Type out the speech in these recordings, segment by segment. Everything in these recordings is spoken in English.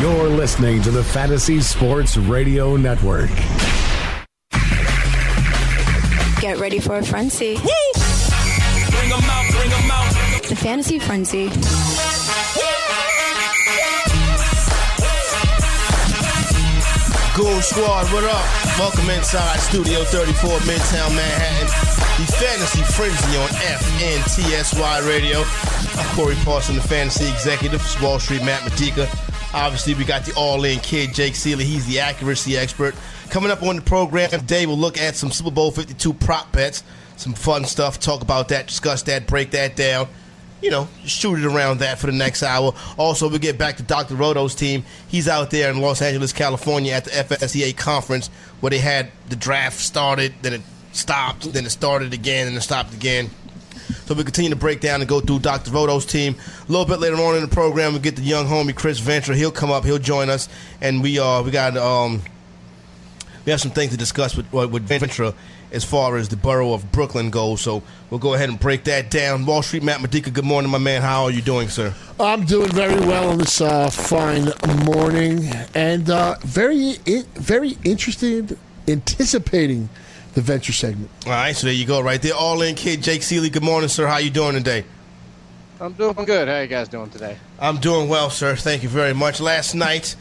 You're listening to the Fantasy Sports Radio Network. Get ready for a frenzy. Bring 'em out, bring 'em out. The Fantasy Frenzy. Goon Squad, what up? Welcome inside Studio 34, Midtown Manhattan. The Fantasy Frenzy on FNTSY Radio. I'm Corey Parson, the Fantasy Executive. It's Wall Street Matt Medica. Obviously, we got the all-in kid, Jake Ciely. He's the accuracy expert. Coming up on the program today, we'll look at some Super Bowl 52 prop bets. Some fun stuff. Talk about that, discuss that, break that down you know, shoot it around that for the next hour. Also, we get back to Dr. Roto's team. He's out there in Los Angeles, California at the FSTA conference where they had the draft started, then it stopped, then it started again, and it stopped again. So we continue to break down and go through Dr. Roto's team. A little bit later on in the program, we get the young homie Chris Ventura. He'll come up, he'll join us, and we uh we got um we have some things to discuss with with Ventura as far as the borough of Brooklyn goes. So we'll go ahead and break that down. Wall Street Matt Medica, good morning, my man. How are you doing, sir? I'm doing very well on this uh, fine morning, and uh, very, very interested, anticipating the venture segment. All right, so there you go, right there. All in kid, Jake Ciely. Good morning, sir. How you doing today? I'm doing good. How you guys doing today? I'm doing well, sir. Thank you very much. Last night,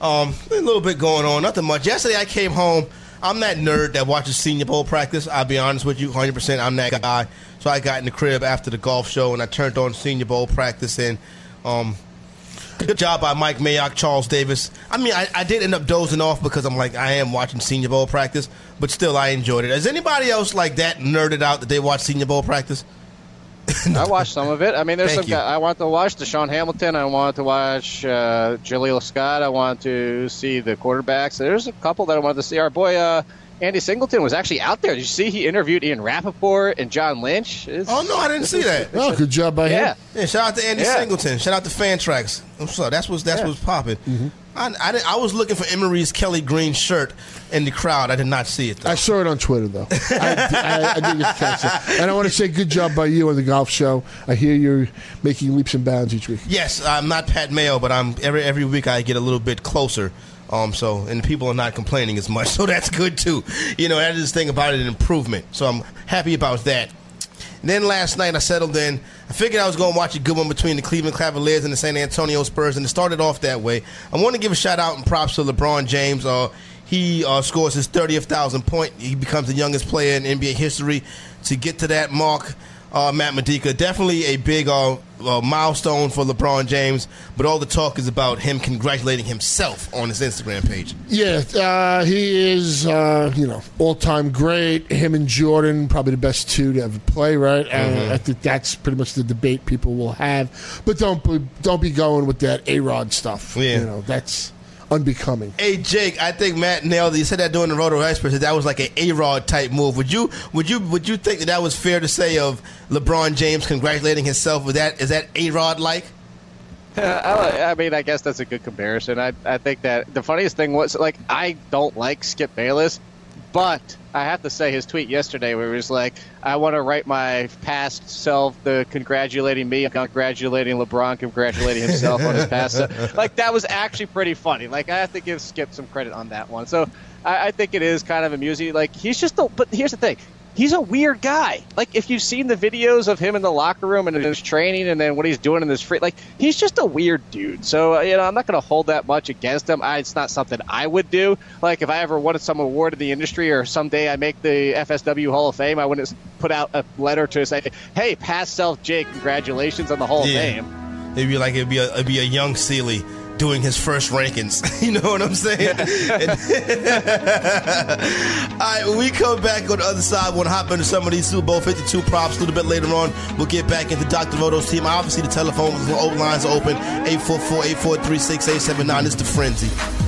um, a little bit going on, nothing much. Yesterday, I came home. I'm that nerd that watches Senior Bowl practice. I'll be honest with you, 100%. I'm that guy. So I got in the crib after the golf show and I turned on Senior Bowl practice and um, good job by Mike Mayock, Charles Davis. I mean, I, I did end up dozing off because I'm like, I am watching Senior Bowl practice, but still, I enjoyed it. Is anybody else like that nerded out that they watch Senior Bowl practice? I watched some of it. I mean, there's Thank some. Guy, I want to watch Deshaun Hamilton. I wanted to watch uh, Jaleel Scott. I wanted to see the quarterbacks. There's a couple that I wanted to see. Our boy uh, Andy Singleton was actually out there. Did you see he interviewed Ian Rapoport and John Lynch? It's- Oh, no, I didn't see that. Oh, good job by Yeah. him. Yeah, shout out to Andy Yeah. Singleton. Shout out to Fan Tracks. I'm sorry, that's what's that's Yeah. what's popping. I, I, I was looking for Emery's Kelly Green shirt in the crowd. I did not see it though. I saw it on Twitter though. I, I, I didn't catch it, and I want to say good job by you on the golf show. I hear you're making leaps and bounds each week. yes, I'm not Pat Mayo, but I'm every every week I get a little bit closer. Um, so and people are not complaining as much, so that's good too. You know, that is the thing about it, an improvement. So I'm happy about that. And then last night I settled in. I figured I was going to watch a good one between the Cleveland Cavaliers and the San Antonio Spurs, and it started off that way. I want to give a shout out and props to LeBron James. Uh, he uh, scores his 30th thousand point. He becomes the youngest player in NBA history to get to that mark. Uh, Matt Medica, definitely a big uh, uh, milestone for LeBron James, but all the talk is about him congratulating himself on his Instagram page. Yeah, uh, he is, uh, you know, all time great. Him and Jordan, probably the best two to ever play, right? And I think that's pretty much the debate people will have. But don't be, don't be going with that A Rod stuff. Yeah. You know, that's unbecoming. Hey Jake, I think Matt nailed it. He said that during the Roto Experts that that was like an A Rod type move. Would you would you would you think that that was fair to say of LeBron James congratulating himself? With that is that A Rod uh, like? I, I mean, I guess that's a good comparison. I, I think that the funniest thing was like I don't like Skip Bayless, but I have to say his tweet yesterday where he was like, "I want to write my past self the congratulating me, congratulating LeBron, congratulating himself on his past." self." Like that was actually pretty funny. Like I have to give Skip some credit on that one. So I, I think it is kind of amusing. Like he's just a. But here's the thing. He's a weird guy. Like if you've seen the videos of him in the locker room and in his training, and then what he's doing in this free, like he's just a weird dude. So uh, you know, I'm not going to hold that much against him. I, it's not something I would do. Like if I ever wanted some award in the industry, or someday I make the FSW Hall of Fame, I wouldn't put out a letter to say, "Hey, past self Jake, congratulations on the Hall Yeah. of Fame." It'd be like it'd be a it'd be a young Ciely doing his first rankings. you know what I'm saying? All right, when we come back on the other side, we'll hop into some of these Super Bowl 52 props a little bit later on. We'll get back into Dr. Roto's team. Obviously, the telephone lines are open 844 843 6879. It's the frenzy.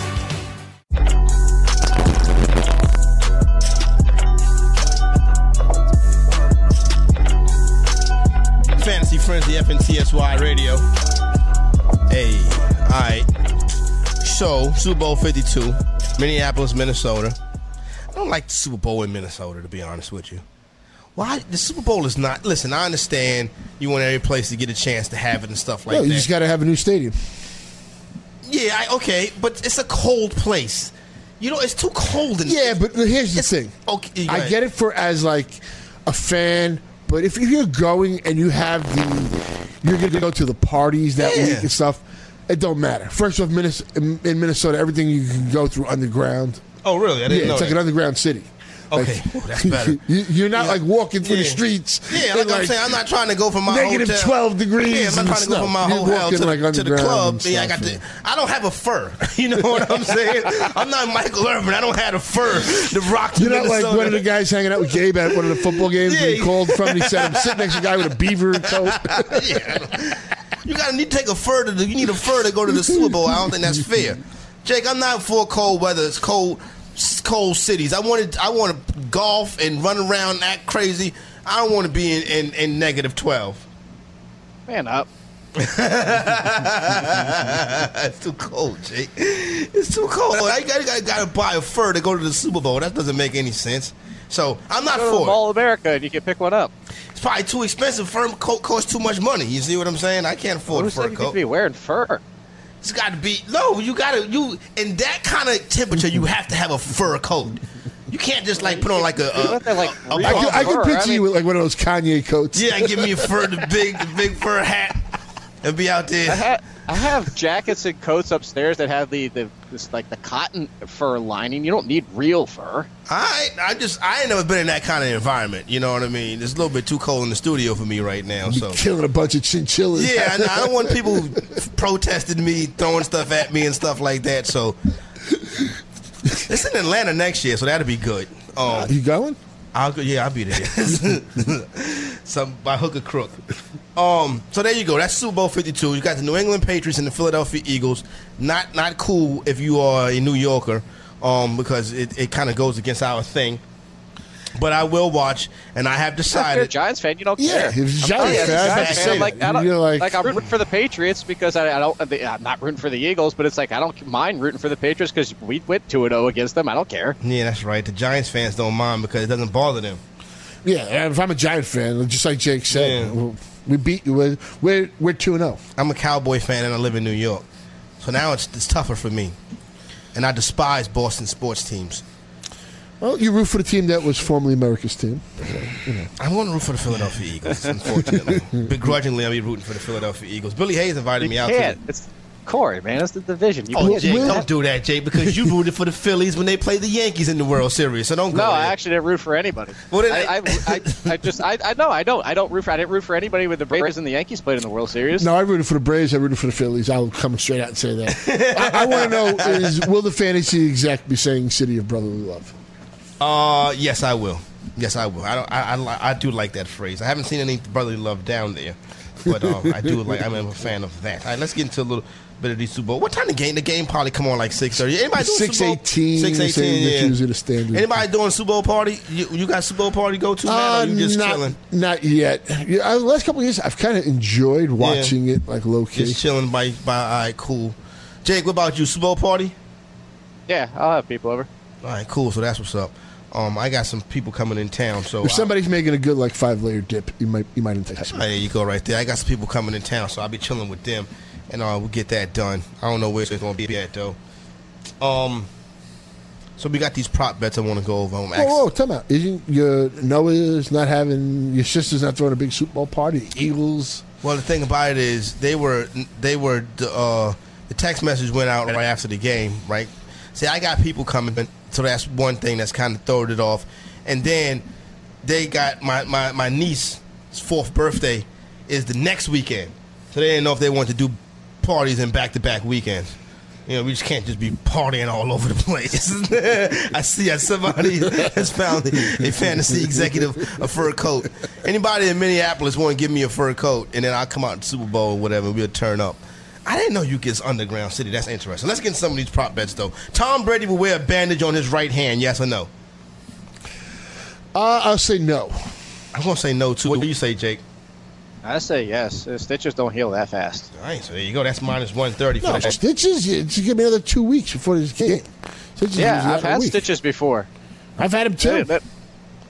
Fantasy Frenzy FNTSY Radio. Hey, all right. So, Super Bowl 52, Minneapolis, Minnesota. I don't like the Super Bowl in Minnesota, to be honest with you. Why? The Super Bowl is not. Listen, I understand you want every place to get a chance to have it and stuff like No, that. you just got to have a new stadium. yeah, I, okay, but it's a cold place. You know, it's too cold in Yeah, but here's the thing. okay, I get it for as like a fan, but if if you're going and you have the, you're going to go to the parties that Yeah. week and stuff. It don't matter. First off, in in Minnesota, everything you can go through underground. Oh, really? I Yeah, didn't know it's like an underground city. Okay, Like, that's better. you, you're not Yeah. like walking through the streets. Yeah, in, like, I'm saying, I'm not trying to go from my negative hotel. 12 degrees Yeah, I'm not trying to go from my hotel to, like, to the club. Yeah, I got yeah. the. I don't have a fur. You know what I'm saying? I'm not Michael Irvin. I don't have a fur The rock You're not like one of the guys hanging out with Gabe at one of the football games. Yeah. and he called from. and He said, "I'm sitting next to a guy with a beaver coat." yeah. You gotta need to take a fur to. You need a fur to go to the Super Bowl. I don't think that's fair. Jake, I'm not for cold weather. It's cold, cold cities. I wanted. I want to golf and run around, and act crazy. I don't want to be in, in, in negative twelve. Man up. it's too cold, Jake. It's too cold. I gotta, gotta, gotta buy a fur to go to the Super Bowl. That doesn't make any sense. So I'm not Go for of America and you can pick one up. It's probably too expensive. Fur coat costs too much money. You see what I'm saying? I can't afford Who a fur you coat. could be wearing fur? It's got to be no. You got to you in that kind of temperature. You have to have a fur coat. You can't just like put on like a. a, that like a- a I could, I could fur? picture I mean- you with like one of those Kanye coats. yeah, give me a fur, the big, the big fur hat, and be out I, there. Ha- I have jackets and coats upstairs that have the, the this like the cotton fur lining. You don't need real fur. I I just I ain't never been in that kind of environment. You know what I mean? It's a little bit too cold in the studio for me right now. So Killing a bunch of chinchillas. yeah, I, I don't want people protesting me, throwing stuff at me and stuff like that. So it's in Atlanta next year, so that'll be good. Um, you going? I'll go. Yeah, I'll be there. Some by hook or crook. Um. So there you go. That's Super Bowl Fifty Two. You got the New England Patriots and the Philadelphia Eagles. Not not cool if you are a New Yorker, um, because it, it kind of goes against our thing. But I will watch, and I have If you're a decided. Giants fan, you don't Yeah, care. if you're Giants telling you, as a fan, I was about Giants to fan, say I'm like. I don't, You're like, like- I'm rooting for the Patriots because I, I don't. I'm not rooting for the Eagles, but it's like I don't mind rooting for the Patriots because we went two and zero against them. I don't care. Yeah, that's right. The Giants fans don't mind because it doesn't bother them. Yeah, if I'm a Giant fan, just like Jake said, Yeah. we beat you. We're we're we're two and oh. zero. I'm a Cowboy fan and I live in New York, so now it's it's tougher for me, and I despise Boston sports teams. Well, you root for the team that was formerly America's team. I'm going to root for the Philadelphia Eagles, unfortunately. Begrudgingly, I'll be rooting for the Philadelphia Eagles. Billy Hayes invited me You out can't. to It's Corey, man. It's the division. You Oh, can't Jay, do don't do that, Jay, because you rooted for the Phillies when they played the Yankees in the World Series. So don't go No, there. I actually didn't root for anybody. Well, then- I, I, I, I just, I, I know, I don't, I don't root for, I didn't root for anybody with the Braves and the Yankees played in the World Series. No, I rooted for the Braves. I rooted for the Phillies. I'll come straight out and say that. I, I want to know: is will the fantasy exec be saying "City of Brotherly Love"? Uh, yes, I will. Yes, I will. I don't. I, I, I do like that phrase. I haven't seen any brotherly love down there, but um, I do like. I'm a fan of that. All right, let's get into a little bit of the Super Bowl. What time the game? The game probably come on like six thirty. Anybody doing Six Super Bowl? eighteen. Six eighteen. Yeah. usually the standard. Anybody doing Super Bowl party? You, you got Super Bowl party to go to, man? Uh, or you just not, chilling? not yet. Yeah, uh, the last couple of years, I've kind of enjoyed watching it, like low key. Just chilling by by. All right, cool. Jake, what about you? Super Bowl party? Yeah, I'll have people over. All right, cool. So that's what's up. Um, I got some people coming in town. So If I- somebody's making a good like five layer dip, you might you might entice Oh, me. there you go, right there. I got some people coming in town, so I'll be chilling with them, and uh, we'll get that done. I don't know where it's going to be at though. Um, so we got these prop bets I want to go over. I'm ask- whoa, time out. Isn't your Noah's not having your sister's not throwing a big Super Bowl party? Eagles. Well, the thing about it is they were they were uh, the text message went out right after the game, right? See, I got people coming, so that's one thing that's kind of throwing it off, and then they got my my my niece's fourth birthday is the next weekend, so they didn't know if they wanted to do parties in back to back weekends. You know, we just can't just be partying all over the place. I see that somebody has found a fantasy executive a fur coat. Anybody in Minneapolis want to give me a fur coat, and then I'll come out to Super Bowl or whatever, we'll turn up. I didn't know you get underground city. That's interesting. Let's get into some of these prop bets, though. Tom Brady will wear a bandage on his right hand, yes or no? Uh, I'll say no. I'm going to say no, too. What do you say, Jake? I say yes. Stitches don't heal that fast. All right, so there you go. That's minus 130 for No, that. stitches. You just give me another two weeks before this game. Stitches Yeah, I've out in a had week. stitches before. I've had them too. Hey, that-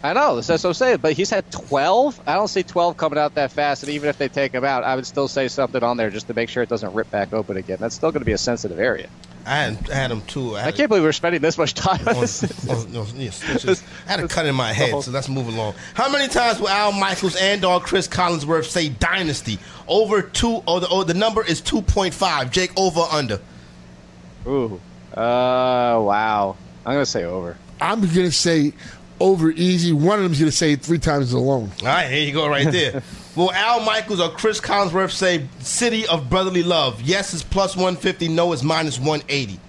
I know. That's what I'm saying. But he's had 12. I don't see 12 coming out that fast. And even if they take him out, I would still say something on there just to make sure it doesn't rip back open again. That's still going to be a sensitive area. I had, I had him, too. I can't believe we're spending this much time on on- this. on- on- yes, stitches. I had a cut in my head, so let's move along. How many times will Al Michaels and or Chris Collinsworth say dynasty? Over two, or the, or the number is 2.5. Jake, over or under? Ooh. Uh, wow. I'm going to say over. I'm gonna say over easy. One of them's gonna say it three times alone. All right, here you go, right there. will Al Michaels or Chris Collinsworth say city of brotherly love? Yes is plus 150, no is minus 180.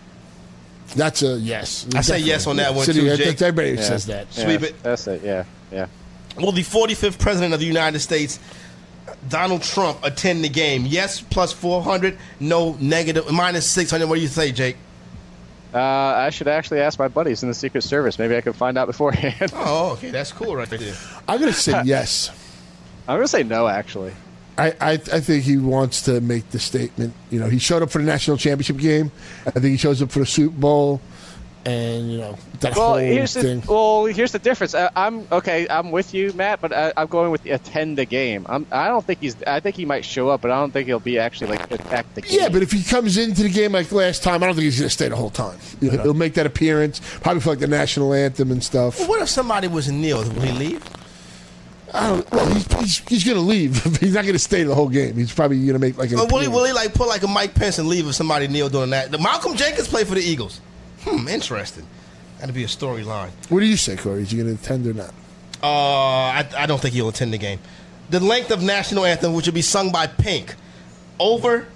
That's a yes. I say yes on that one, City- too, Jake. Everybody Yeah. says that. Yeah, Sweep it. That's it. Yeah. Yeah. Will the 45th president of the United States, Donald Trump, attend the game? Yes, plus 400, no, negative, minus 600. What do you say, Jake? Uh, I should actually ask my buddies in the Secret Service. Maybe I could find out beforehand. Oh, okay, that's cool right there. I'm gonna say yes. I'm going to say no, actually. I, I, I think he wants to make the statement. You know, he showed up for the national championship game. I think he shows up for the Super Bowl, and you know that Well, whole here's the thing. well. Here's the difference. I, I'm okay. I'm with you, Matt, but I, I'm going with the attend the game. I'm, I don't think he's. I think he might show up, but I don't think he'll be actually like attack the game. Yeah, but if he comes into the game like last time, I don't think he's going to stay the whole time. You know, He'll make that appearance, probably for like the national anthem and stuff. Well, what if somebody was in Neil? Will he leave? I don't, well, he's, he's, he's going to leave. he's not going to stay the whole game. He's probably going to make like an Or will he, will he like put like a Mike Pence and leave if somebody kneel doing that? The Malcolm Jenkins played for the Eagles. Hmm, interesting. That'd be a storyline. What do you say, Corey? Is he going to attend or not? Uh, I, I don't think he'll attend the game. The length of national anthem, which will be sung by Pink, over.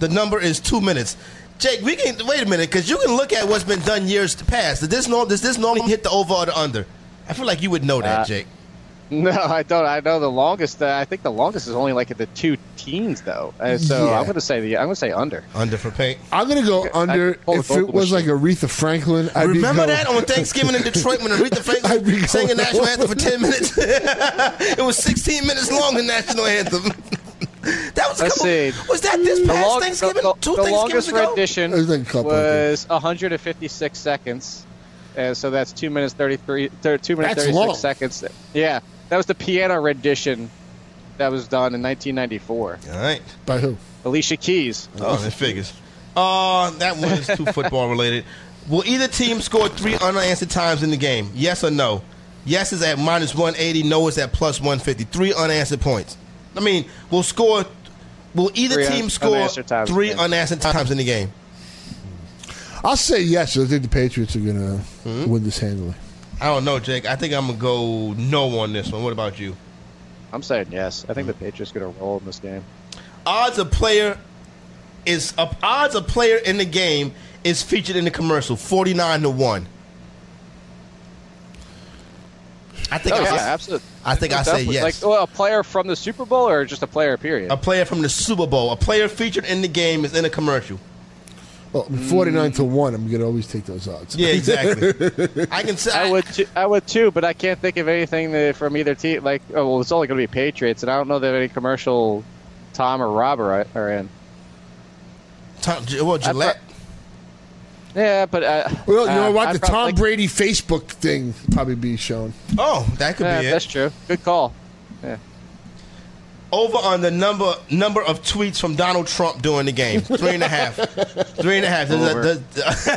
The number is two minutes. Jake, we can wait a minute because you can look at what's been done years past. Does this norm, does this normally hit the over or the under? I feel like you would know that, Uh, Jake. no, I don't. I know the longest. Uh, I think the longest is only like at the two teens, though. Uh, so Yeah. I'm going to say the. I'm going to say under. Under for Pink. I'm going to go under. pull If it was like machine. Aretha Franklin, I'd be Remember going- that on Thanksgiving in Detroit when Aretha Franklin sang the national over. anthem for 10 minutes? it was 16 minutes long, the national anthem. that was a Let's couple, see. Was that this The, past long, Thanksgiving? the, Two the Thanksgivings longest ago? rendition It was like a couple, was 156 seconds, and so that's two minutes 33. Two minutes That's 36 long. seconds. Yeah, that was the piano rendition that was done in 1994. All right. By who? Alicia Keys. Oh, it figures. Uh, that one is too football related. Will either team score three unanswered times in the game? Yes or no? Yes is at minus 180. No is at plus 150. Three unanswered points. I mean, we'll score. Will either Three un- team score unanswered three unanswered times in the game? I'll say yes. I think the Patriots are going to Hmm? win this handily. I don't know, Jake. I think I'm gonna go no on this one. What about you? I'm saying yes. I think the Patriots to roll in this game. Odds a player is uh, odds a player in the game is featured in the commercial. Forty nine to one. I think Oh, I, yeah, absolutely. I think I say yes. Like well, a player from the Super Bowl or just a player? Period. a player from the Super Bowl, a player featured in the game is in a commercial. Well, 49 to 1, I'm going to always take those odds. Yeah, exactly. I can say I would, too, I would too, but I can't think of anything that from either team. Like, oh, well, it's only going to be Patriots, and I don't know that any commercial Tom or Rob are, are in. Tom, well, Gillette. Yeah, but uh, Well, you know uh, what? I'd The Tom like- Brady Facebook thing probably be shown. Oh, that could Yeah, be that's it. true. Good call. Yeah. Over on the number number of tweets from Donald Trump during the game. Three and a half. Three and a half. Over. The- the- First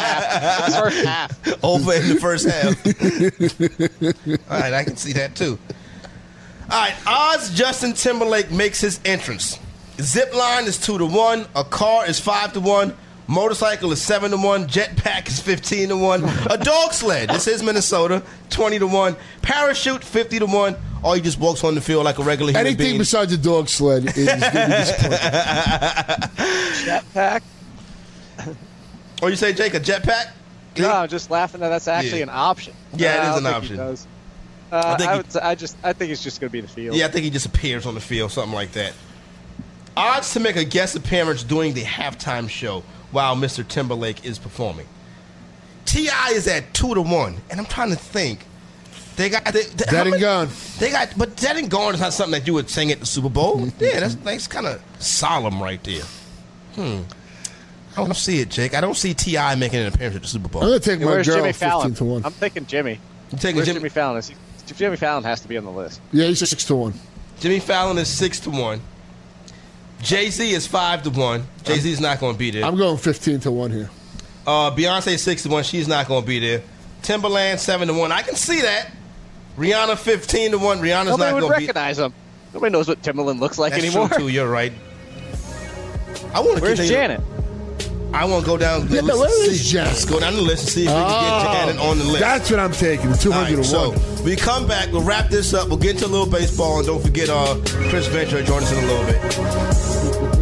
half. First half. over in the first half. All right, I can see that too. All right, odds Justin Timberlake makes his entrance. Zip line is two to one. A car is five to one. Motorcycle is seven to one. Jetpack is fifteen to one. A dog sled. This is Minnesota. Twenty to one. Parachute fifty to one. Or he just walks on the field like a regular human Anything being. besides a dog sled is going to be. Jetpack. Or you say Jake a jetpack? No, I'm just laughing that that's actually Yeah. an option. Yeah, it Uh, I don't an think he option. does. Uh, I I, think he- would, say- I just, I think it's just going to be the field. Yeah, I think he just appears on the field, something like that. Odds to make a guest appearance during the halftime show while Mr. Timberlake is performing. T.I. is at two to one, and I'm trying to think. They got they, they, Dead and many- gone. They got, but dead and gone is not something that you would sing at the Super Bowl. yeah, that's that's kind of solemn right there. Hmm. I don't see it, Jake. I don't see T.I. making an appearance at the Super Bowl. I'm gonna take Yeah, my Where's girl Jimmy 15 Fallon? to one. I'm thinking Jimmy. You taking Where's Jimmy, Jimmy Fallon? Is he, Jimmy Fallon has to be on the list. Yeah, he's six to one. Jimmy Fallon is six to one. Jay Z is five to one. Jay Z is not going to be there. I'm going 15 to one here. Uh, Beyonce six to one. She's not going to be there. Timbaland seven to one. I can see that. Rihanna fifteen to one. Rihanna's Nobody not would going to be. recognize him. Nobody knows what Timbaland looks like That's anymore. true too. You're right. I want to Where's continue. Janet? I want to go down. Yeah, the but list where and see- Janet? Let's go down the list and see if we can get Janet on the list. That's what I'm taking. 200 All right, to so we come back. We'll wrap this up. We'll get into a little baseball, and don't forget uh, Chris Ventura join us in a little bit.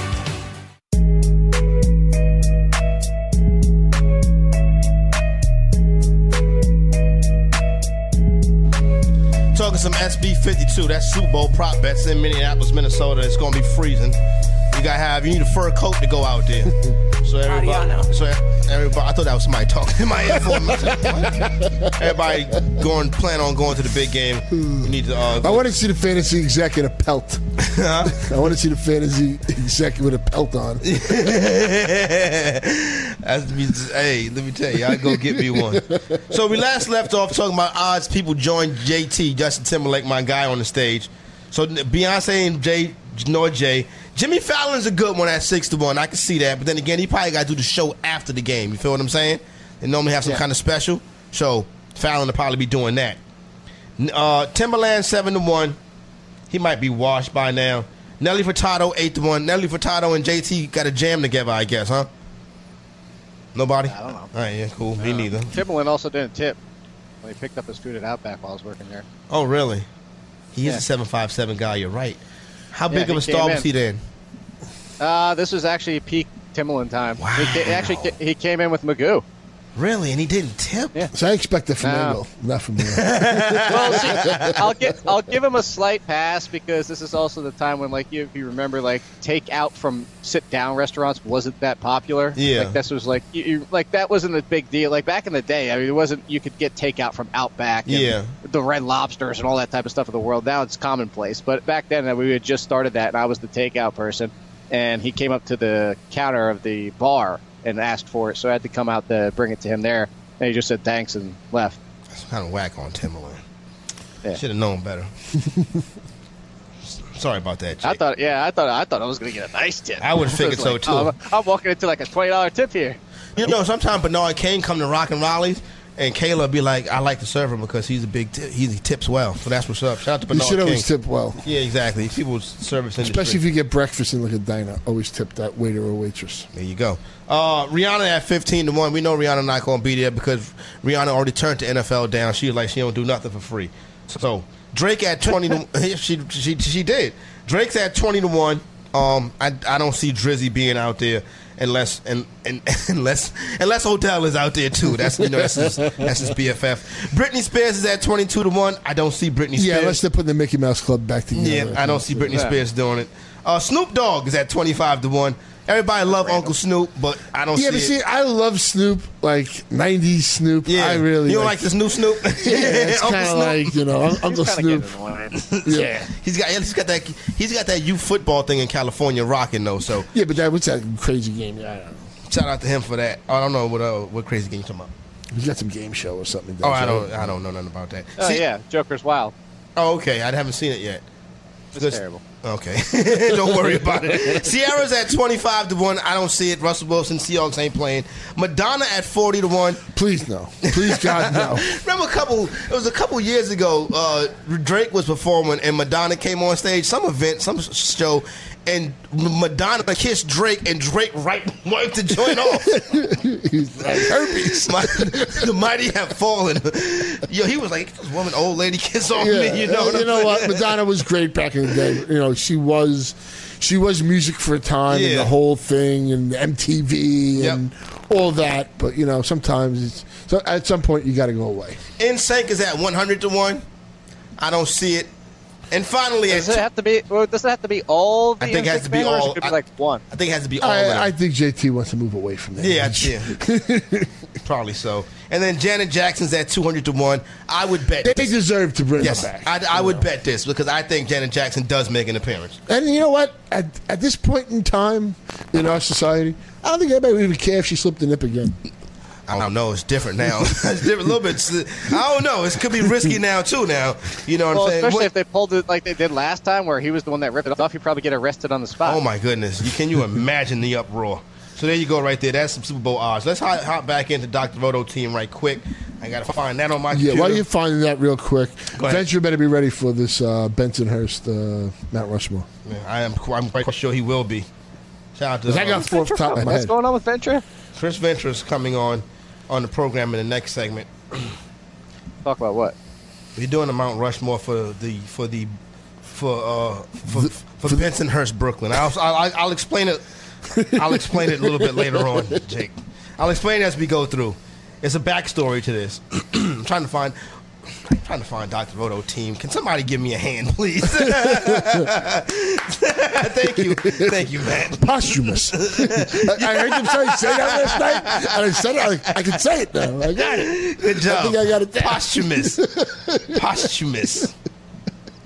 Some SB 52. That's Super Bowl prop bets in Minneapolis, Minnesota. It's going to be freezing. You got to have, you need a fur coat to go out there. So everybody, so everybody, I thought that was somebody talking in my earphone. everybody going, plan on going to the big game. You need to, uh, I want to see the fantasy exec in a pelt. I want to see the fantasy exec with a pelt on. That's me. Hey, let me tell you, I go get me one. So we last left off talking about odds. People join JT Justin Timberlake, my guy on the stage. So Beyonce and Jay, Noah Jay, Jimmy Fallon's a good one at six to one. I can see that, but then again, he probably got to do the show after the game. You feel what I'm saying? They normally have some Yeah. kind of special, so Fallon will probably be doing that. Uh, Timbaland seven to one. He might be washed by now. Nelly Furtado eight to one. Nelly Furtado and JT got a jam together, I guess, huh? Nobody. I don't know. All right, yeah, cool. Me neither. Timbaland also didn't tip when he picked up his food at Outback while I was working there. Oh, really? He is a seven five seven guy. You're right. How Yeah, big of a star was in. he then? Uh, this was actually peak Timbaland time. He, ca- actually ca- he came in with Magoo. Really? And he didn't tip? Yeah. So I expect that from No. Engel, not from you. well, see, I'll give I'll give him a slight pass because this is also the time when, like, you, if you remember, like, takeout from sit down restaurants wasn't that popular. Yeah. like this was like you, you like that wasn't a big deal. Like back in the day, I mean, it wasn't. You could get takeout from Outback, and Yeah. the Red Lobsters and all that type of stuff of the world. Now it's commonplace, but back then uh, we had just started that, and I was the takeout person, and he came up to the counter of the bar and asked for it, so I had to come out to bring it to him there, and he just said thanks and left. That's kind of whack on Timbaland. Yeah. Should have known better. Sorry about that. Jake. I thought, yeah, I thought, I thought I was gonna get a nice tip. I would've figured so, like, too. I'm, I'm walking into like a twenty dollar tip here. You know, sometimes Bernard Kane come to Rock and Raleigh's, and Kayla be like, "I like to serve him because he's a big, t- he tips well." So that's what's up. Shout out to You Bernard should King. always tip well. Yeah, exactly. People's service industry. Especially if you get breakfast in like a diner. Always tip that waiter or waitress. There you go. Uh, Rihanna at fifteen to one. We know Rihanna not going to be there because Rihanna already turned the NFL down. She was like she don't do nothing for free. So Drake at twenty to she she she did. Drake's at twenty to one. Um, I I don't see Drizzy being out there unless and, and unless unless Odell is out there too. That's you know that's his, that's his BFF. Britney Spears is at twenty two to one. I don't see Britney Spears. Yeah, unless they're putting the Mickey Mouse Club back together. Yeah, I don't see Britney Spears doing it. Uh, Snoop Dogg is at twenty five to one. Everybody love Uncle Snoop, but I don't Yeah, see but it. see, I love Snoop, like '90s Snoop. yeah, I really you don't like this new Snoop? Yeah, it's Uncle kind of Snoop. like you know, Uncle Kinda Snoop. getting. Yeah, He's got he's got that he's got that youth football thing in California rocking though. So yeah, but that what's that crazy game? Yeah, I don't know. shout out to him for that. I don't know what uh, what crazy game you talking about. He's got some game show or something. Oh, I don't. I don't know nothing about that. Oh See- yeah, Joker's wild. Oh, okay. I haven't seen it yet. It's terrible. Okay. don't worry about it. Ciara's at 25 to 1. I don't see it. Russell Wilson, Seahawks ain't playing. Madonna at 40 to 1. Please no. Please God no. Remember a couple, it was a couple years ago, uh, Drake was performing and Madonna came on stage, some event, some show, and Madonna kissed Drake and Drake right wiped the joint off. He's like herpes. My, the mighty have fallen. Yo, he was like, "Get this woman, old lady, kiss off Yeah, me. You know, what you know what? Madonna was great back in the day. You know, she was she was music for a time and the whole thing and MTV Yep. and all that. But you know, sometimes it's so at some point you got to go away. NSYNC is at 100 to 1. I don't see it. And finally, Does it have to be? Well, does it have to be all? The I think it has to be all- Could be I- like one. I think it has to be all of them. I, I think JT wants to move away from that. Yeah, yeah. Probably so. And then Janet Jackson's at 200 to 1. I would bet. They this. deserve to bring Yes, her back. I, I would bet this because I think Janet Jackson does make an appearance. And you know what? At, at this point in time in our society, I don't think anybody would even care if she slipped the nip again. I don't know. It's different now. it's different, a little bit. I don't know. It could be risky now too. Now, you know what Well, I'm saying? especially What- if they pulled it like they did last time, where he was the one that ripped it off. He'd probably get arrested on the spot. oh my goodness! You, can you imagine the uproar? So there you go, right there. That's some Super Bowl odds. Let's hop, hop back into Dr. Roto team right quick. I got to find that on my Yeah, computer. while you're finding that real quick, Go. Venture better be ready for this uh, Bensonhurst uh, Mount Rushmore. Yeah, I am. I'm quite sure he will be. Shout out to 'Cause I uh, got four off the top of my What's head. going on with Ventura? Chris Venture's coming on on the program in the next segment. Talk about what? We're doing the Mount Rushmore for the for the for uh for, for, Bensonhurst, Brooklyn. I'll, I'll I'll explain it. I'll explain it a little bit later on, Jake. I'll explain it as we go through. It's a backstory to this. I'm trying to find. I'm trying to find Dr. Roto team. Can somebody give me a hand, please? Thank you, thank you, man. Posthumous. I, I heard him say, say that last night, and I said it. I, I can say it now. I got it. Good job. think I got it down. Posthumous. Posthumous.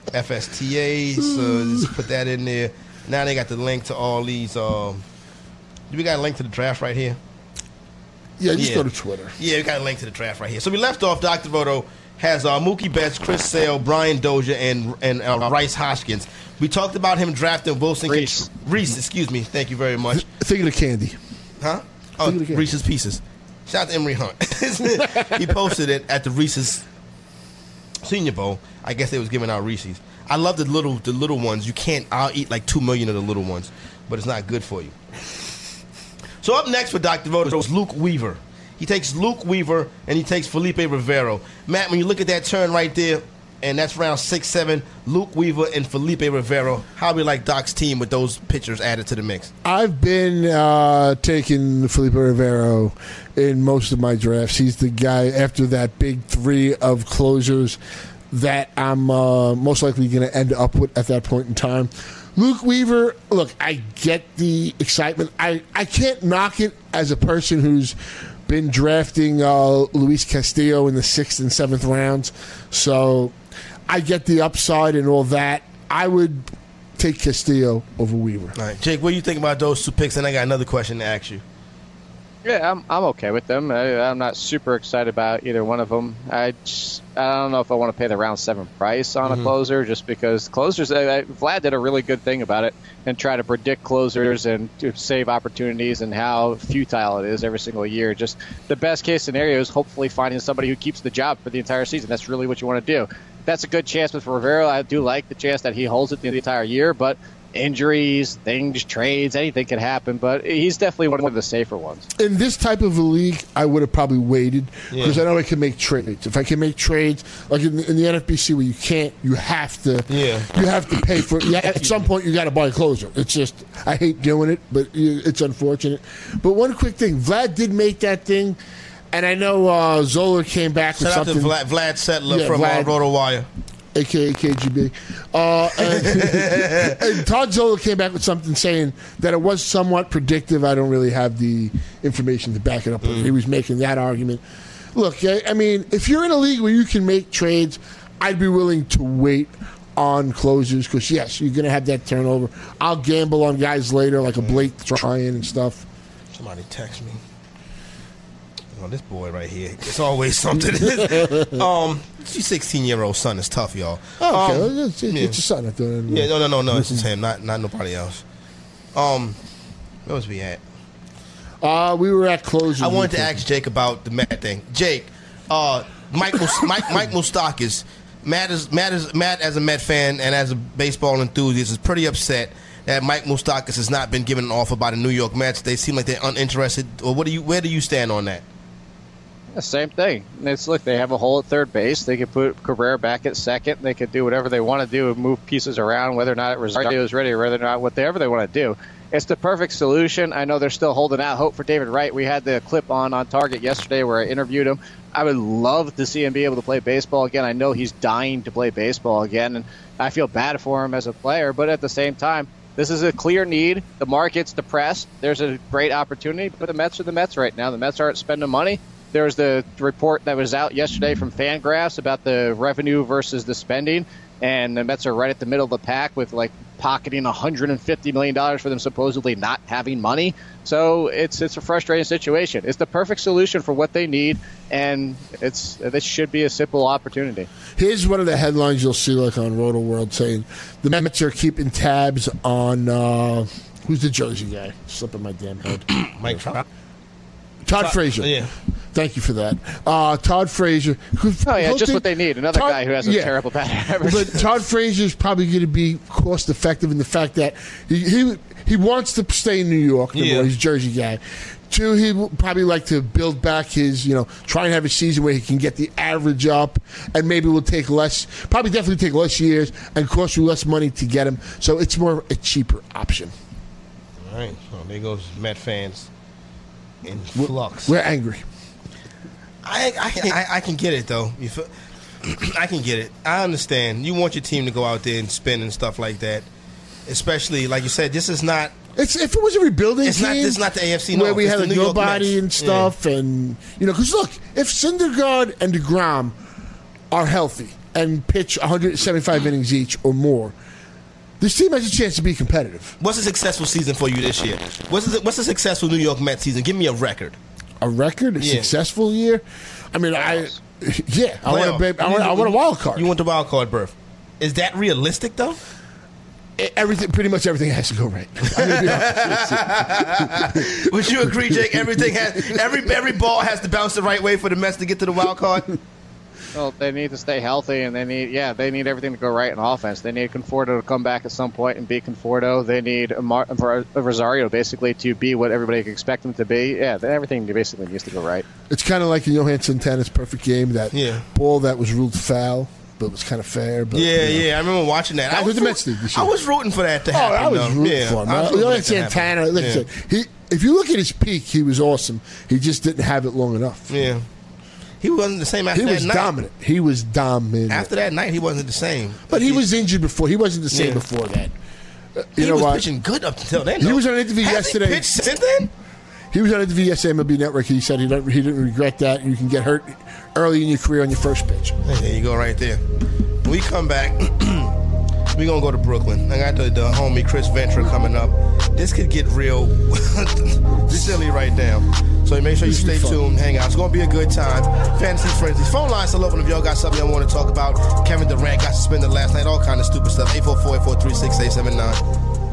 FSTA. So just put that in there. Now they got the link to all these. Um, do we got a link to the draft right here? Yeah, just Yeah. go to Twitter. Yeah, we got a link to the draft right here. So we left off. Dr. Roto has uh, Mookie Betts, Chris Sale, Brian Dozier, and and uh, Rice Hoskins. We talked about him drafting Wilson. Reese. Reese, excuse me. Thank you very much. Think of the candy. Huh? Oh, Think of the game. Reese's Pieces. Shout out to Emery Hunt. he posted it at the Reese's Senior Bowl. I guess they was giving out Reese's. I love the little the little ones. You can't. I'll eat like two million of the little ones, but it's not good for you. So up next for Dr. Roto is Luke Weaver. He takes Luke Weaver and he takes Felipe Rivero. Matt, when you look at that turn right there, and that's round six, seven, Luke Weaver and Felipe Rivero. How do we like Doc's team with those pitchers added to the mix? I've been uh, taking Felipe Rivero in most of my drafts. He's the guy after that big three of closers that I'm uh, most likely going to end up with at that point in time. Luke Weaver, look, I get the excitement. I, I can't knock it as a person who's been drafting uh, Luis Castillo in the sixth and seventh rounds. So I get the upside and all that. I would take Castillo over Weaver. All right, Jake, what do you think about those two picks? And I got another question to ask you. Yeah, I'm, I'm okay with them. I, I'm not super excited about either one of them. I just, I don't know if I want to pay the round seven price on a mm-hmm. closer just because closers. I, I, Vlad did a really good thing about it and try to predict closers and to save opportunities and how futile it is every single year. Just the best case scenario is hopefully finding somebody who keeps the job for the entire season. That's really what you want to do. That's a good chance with Rivero. I do like the chance that he holds it the entire year, but injuries, things, trades, anything can happen. But he's definitely one of the safer ones. in this type of a league, I would have probably waited because Yeah. I know I can make trades. If I can make trades, like in, in the NFBC where you can't, you have to. Yeah. You have to pay for. Yeah, at some point, you got to buy a closer. It's just I hate doing it, but it's unfortunate. But one quick thing, Vlad did make that thing, and I know uh, Zola came back with Shout out to something. Vlad, Vlad Sedler Yeah, from uh, Vlad. RotoWire. Aka KGB. Uh, and, and Todd Zola came back with something saying that it was somewhat predictive. I don't really have the information to back it up, but he was making that argument. Look, I, I mean, if you're in a league where you can make trades, I'd be willing to wait on closers because yes, you're going to have that turnover. I'll gamble on guys later, like a Blake Tryon and stuff. Somebody text me. Oh, this boy right here. It's always something. um, your 16 year old son is tough, y'all. Oh, okay, Um, it's, it's yeah. your son. Thought, Yeah, no, no, no, no. It's just him, not not nobody else. Um, where was we at? Uh, we were at closing. I wanted to ask Jake about the Matt thing. Jake, uh, Mike, Mike, Mike Moustakas, Matt is Matt is Matt as a Met fan and as a baseball enthusiast is pretty upset that Mike Moustakas has not been given an offer by the New York Mets. They seem like they're uninterested. Or what do you? Where do you stand on that? The same thing. It's look, they have a hole at third base. They could put Cabrera back at second. They could do whatever they want to do, move pieces around, whether or not Rosario is ready or whether or not whatever they want to do. It's the perfect solution. I know they're still holding out hope for David Wright. We had the clip on on Target yesterday where I interviewed him. I would love to see him be able to play baseball again. I know he's dying to play baseball again, and I feel bad for him as a player. But at the same time, this is a clear need. The market's depressed. There's a great opportunity, but the Mets are the Mets right now. The Mets aren't spending money. There's the report that was out yesterday from Fangraphs about the revenue versus the spending, and the Mets are right at the middle of the pack with like pocketing 150 million dollars for them supposedly not having money. So it's it's a frustrating situation. It's the perfect solution for what they need, and it's this should be a simple opportunity. Here's one of the headlines you'll see, like on Roto World, saying the Mets are keeping tabs on uh, who's the Jersey guy? Slipping my damn head. Mike Trout. Todd Frazier. Yeah. Thank you for that. Uh, Todd Frazier. Oh yeah, just what they need. Another Todd- guy who has a yeah. terrible batting average. But Todd Frazier is probably going to be cost effective in the fact that he, he he wants to stay in New York. Number Yeah. one, he's a Jersey guy. Two, he will probably like to build back his, you know, try and have a season where he can get the average up, and maybe will take less, probably definitely take less years and cost you less money to get him. So it's more a cheaper option. All right. So there goes Met fans in flux. We're angry. I, I, can, I, I can get it though. You feel, I can get it. I understand. You want your team to go out there and spin and stuff like that. Especially like you said, this is not. It's if it was a rebuilding It's team, not- this is not the AFC where we It's had the like New York nobody and stuff, and you know, because look, if Syndergaard and Degrom are healthy and pitch 175 innings each or more, this team has a chance to be competitive. What's a successful season for you this year? What's a, what's a successful New York Mets season? Give me a record. A record, a Yeah. successful year. I mean, I yeah, I want, a, I, want, I want a wild card. You want the wild card berth. Is that realistic though? Everything, pretty much everything has to go right. I'm gonna be honest with you. Would you agree, Jake? Everything has every every ball has to bounce the right way for the Mets to get to the wild card. Well, they need to stay healthy, and they need yeah, they need everything to go right in offense. They need Conforto to come back at some point and be Conforto. They need Amar- uh, Rosario basically to be what everybody can expect them to be. Yeah, then everything basically needs to go right. It's kind of like in Johan Santana's perfect game, that Yeah. ball that was ruled foul, but it was kind of fair. But, Yeah, you know. yeah, I remember watching that. How I did was, the Mets do this I was rooting for that to Oh, happen. I was though. rooting yeah, for him. I was rooting Johan for that to happen. Santana, like yeah. said, he, if you look at his peak, he was awesome. He just didn't have it long enough. yeah, he wasn't the same after He that was night. dominant. He was dominant. After that night, he wasn't the same. but he was injured before. He wasn't the same Yeah. before that. Uh, You He know was what? pitching good up until then. He though. was on an interview Has he yesterday. pitched since then? He was on an interview yesterday MLB Network. He said he, don't, he didn't regret that. You can get hurt early in your career on your first pitch. There you go, right there. When we come back, we're gonna go to Brooklyn. I got the, the homie Chris Ventura coming up. This could get real silly right now. So make sure you stay tuned. Hang out. It's gonna be a good time. Fantasy frenzy. Phone lines still open if y'all got something y'all want to talk about. Kevin Durant got suspended last night. All kind of stupid stuff. 844-843-6879.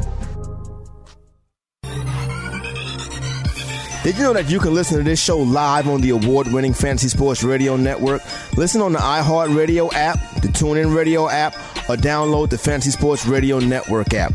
Did you know that you can listen to this show live on the award-winning Fantasy Sports Radio Network? Listen on the iHeartRadio app, the TuneIn Radio app, or download the Fantasy Sports Radio Network app.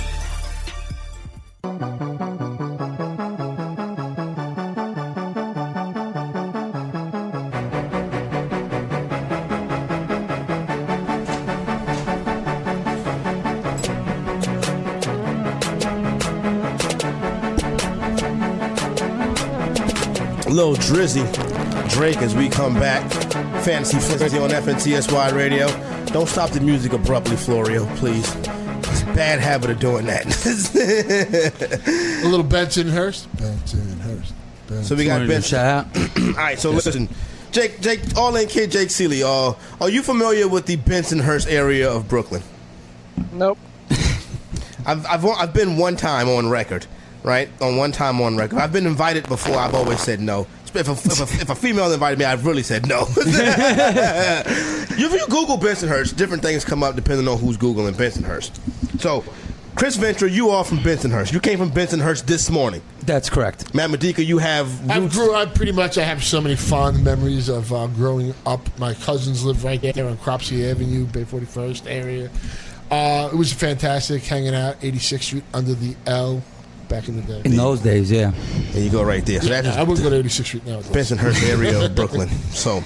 Drizzy, Drake as we come back. Fantasy Frenzy on FNTSY Radio. Don't stop the music abruptly, Florio, please. It's a bad habit of doing that. A little Bensonhurst. Bensonhurst. Benson. so we got Wanted to Ben. shout out. All right, so listen, Jake, Jake, all in kid, Jake Ciely. Uh, are you familiar with the Bensonhurst area of Brooklyn? Nope. I've, I've I've been one time on record, right? On one time on record. I've been invited before. I've always said no. If a, if, a, if a female invited me, I've really said no. if you Google Bensonhurst, different things come up depending on who's Googling Bensonhurst. So, Chris Ventura, you are from Bensonhurst. You came from Bensonhurst this morning. That's correct. Matt Medica, you have I grew up pretty much. I have so many fond memories of uh, growing up. My cousins lived right there on Cropsey Avenue, Bay 41st area. Uh, it was fantastic hanging out 86th Street under the L back in the day. In those days, yeah. There you go, right there. So that Yeah, is I wouldn't go to 86th Street now. Bensonhurst area of Brooklyn. So,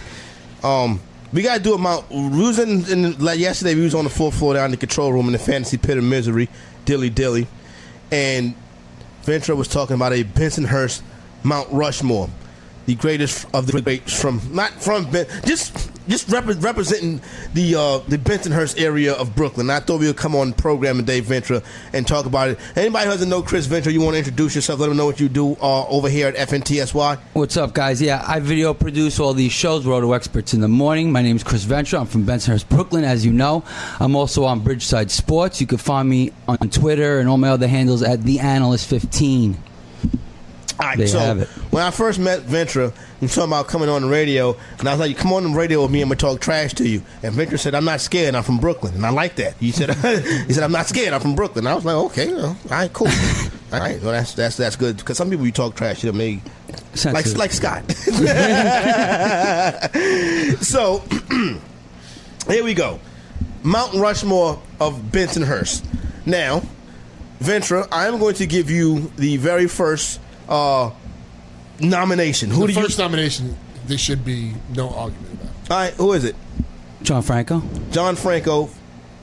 um, we gotta do a mount. We was in, in like yesterday. We was on the fourth floor down in the control room in the fantasy pit of misery, dilly dilly, and Ventura was talking about a Bensonhurst Mount Rushmore, the greatest of the greats from not from Ben, just just repre- representing the uh, the Bensonhurst area of Brooklyn. I thought we would come on the program today, Ventura, and talk about it. Anybody who doesn't know Chris Ventura, you want to introduce yourself? Let them know what you do uh, over here at FNTSY. What's up, guys? Yeah, I video produce all these shows, Roto Experts in the Morning. My name is Chris Ventura. I'm from Bensonhurst, Brooklyn, as you know. I'm also on Bridgeside Sports. You can find me on Twitter and all my other handles at The Analyst 15. All right, so when I first met Ventura, was talking about coming on the radio, and I was like, "Come on the radio with me, and I'm gonna talk trash to you." And Ventura said, "I'm not scared. I'm from Brooklyn," and I like that. He said, "He said I'm not scared. I'm from Brooklyn." I was like, "Okay, well, all right, cool. all right, well that's that's that's good because some people you talk trash to them, they like like Scott." so here we go, Mount Rushmore of Bensonhurst. Now, Ventura, I am going to give you the very first uh, nomination. Who the do you? first nomination, there should be no argument about. All right, who is it? John Franco? John Franco.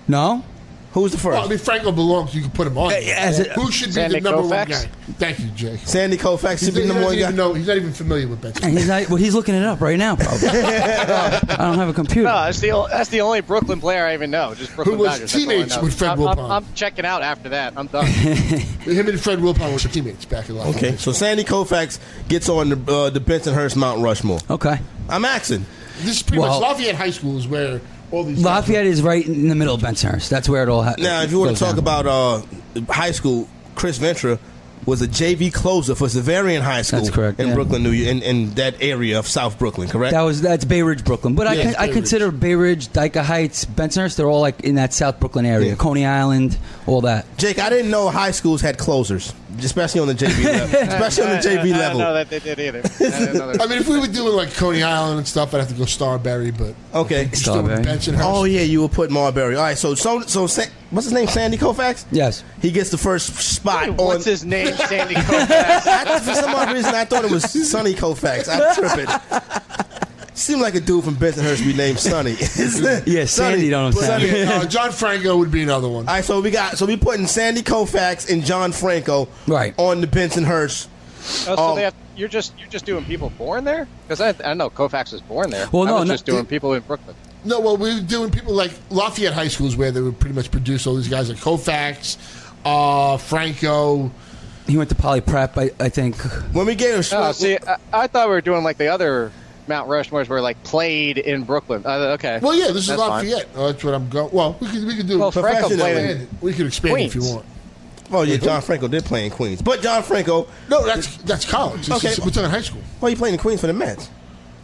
No? Who's the first? Well, I mean, Franco belongs. You can put him on. Hey, as it- Who should be Sandy the number one guy? Thank you, Jay. Sandy Koufax He's, should be he the number doesn't one guy. even know. He's not even familiar with Benson. And he's not, well, he's looking it up right now, probably. I don't have a computer. No, that's the that's the only Brooklyn player I even know. Just Brooklyn who was Dodgers, that's all teammates with Fred I'm, I'm, Wilpon. I'm checking out after that. I'm done. Him and Fred Wilpon were teammates back in Lafayette. Okay, so Sandy Koufax gets on the uh, the Bensonhurst Mount Rushmore. Okay. I'm axing. This is pretty Well- much Lafayette High School is where all these Lafayette is right in the middle of Bensonhurst. That's where it all happens. Now, if you want to talk about uh, high school, Chris Ventura was a JV closer for Xaverian High School That's correct, in yeah. Brooklyn, New York, in, in that area of South Brooklyn, correct? That was that's Bay Ridge, Brooklyn. But I, Yeah, con- it's I consider Bay Ridge, Dyker Heights, Bensonhurst. They're all like in that South Brooklyn area, Yeah. Coney Island, all that. Jake, I didn't know high schools had closers, especially on the JV level. especially on the JV I didn't know level. that they did either. I didn't know there I mean, if we were doing like Coney Island and stuff, I'd have to go Starbury, but Okay. just Starbury. Oh yeah, you will put Marbury. All right, so so so Sa- what's his name? Sandy Koufax. Yes. He gets the first spot on. What's his name? Sandy Koufax. I, for some odd reason, I thought it was Sonny Koufax. I'm tripping. Seemed like a dude from Bensonhurst be named Sonny. Yeah, Sandy, don't know Sonny. Sandy. Uh, John Franco would be another one. All right, so we got so we putting Sandy Koufax and John Franco Right. on the Bensonhurst. Oh, so Um, they have, you're just you're just doing people born there? Because I, I know Koufax was born there. Well, I no, was no, just doing people in Brooklyn. No, well, we were doing people like Lafayette High Schools where they would pretty much produce all these guys like Koufax, uh, Franco. He went to Poly Prep, I, I think. When we gave him, Oh, see, I, I thought we were doing like the other Mount Rushmores were like played in Brooklyn. Uh, okay. Well, yeah, this is That's. Lafayette. Oh, that's what I'm going. Well, we could we could do. Well, Franco played in expand. We could expand it if you want. oh yeah, John Franco did play in Queens, but John Franco, No, that's that's college. This Okay. is- we're talking high school. well, he played in Queens for the Mets.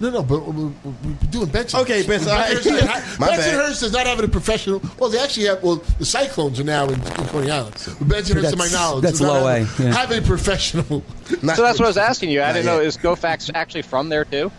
No, no, but we're, we're we're doing Benson. Okay, Benson, all right. Bensonhurst, My bad. Bensonhurst does not have a professional. Well, they actually have. Well, the Cyclones are now in, in Coney Island. But Bensonhurst, to my knowledge, that's does not low have, A, yeah. have a professional. Not- So that's what I was asking you. I didn't know is Koufax actually from there too?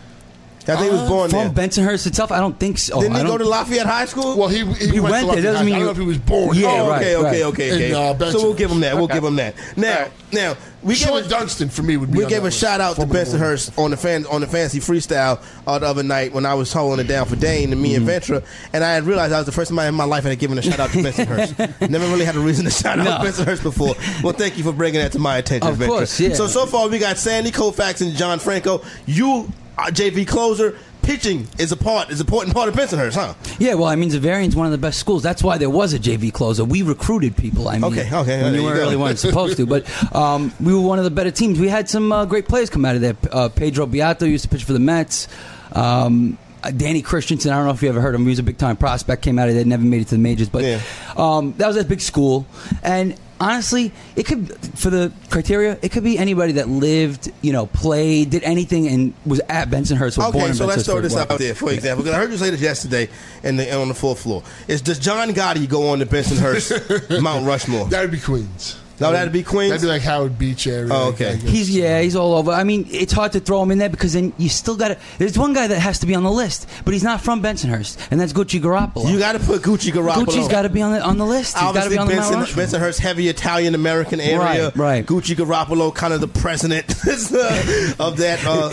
I think he was born From there. Bensonhurst itself, I don't think so. Didn't I he go don't- to Lafayette High School? Well, he, he, He went to there, doesn't Lafayette. mean I don't you- know if he was born. Yeah, oh, right, okay, okay, right. okay, okay. In, uh, so we'll give him that. We'll give him that. Now, All right. now we gave Shawon a, Dunston for me would be. we on gave that a list. shout out to Former Bensonhurst on the fan on the fancy freestyle uh, the other night when I was holding it down for Dane and me Mm-hmm. and Ventura, and I had realized I was the first time in my life I had given a shout out to Bensonhurst. Never really had a reason to shout out No. Bensonhurst before. Well, thank you for bringing that to my attention, Of Ventura. course, yeah. So so far we got Sandy Koufax and John Franco. You, uh, JV closer. Pitching is a part is an important part of Bensonhurst, huh? Yeah, well, I mean, Xaverian's one of the best schools. That's why there was a JV closer. We recruited people. I mean, Okay, okay, when you you really go. weren't supposed to, but um, we were one of the better teams. We had some uh, great players come out of there. Uh, Pedro Beato used to pitch for the Mets. Um, uh, Danny Christensen, I don't know if you ever heard of him. He was a big time prospect. Came out of there, never made it to the majors, but Yeah. um, that was a big school. And honestly, it could for the criteria, it could be anybody that lived, you know, played, did anything, and was at Bensonhurst. Was born Okay, in so let's Bensonhurst, throw this out there, for example, because I heard you say this yesterday in the, on the fourth floor. Is does John Gotti go on the Bensonhurst Mount Rushmore? That would be Queens. No, that'd be Queens? That'd be like Howard Beach area. Oh, okay. He's yeah, he's all over. I mean, it's hard to throw him in there because then you still got to. There's one guy that has to be on the list, but he's not from Bensonhurst, and that's Gucci Garoppolo. You got to put Gucci Garoppolo. Gucci's got to be on the on the list. He's got to Obviously, be on the Mount Benson, Rushmore. Bensonhurst, heavy Italian American area. Right, right. Gucci Garoppolo, kind of the president of that. Uh,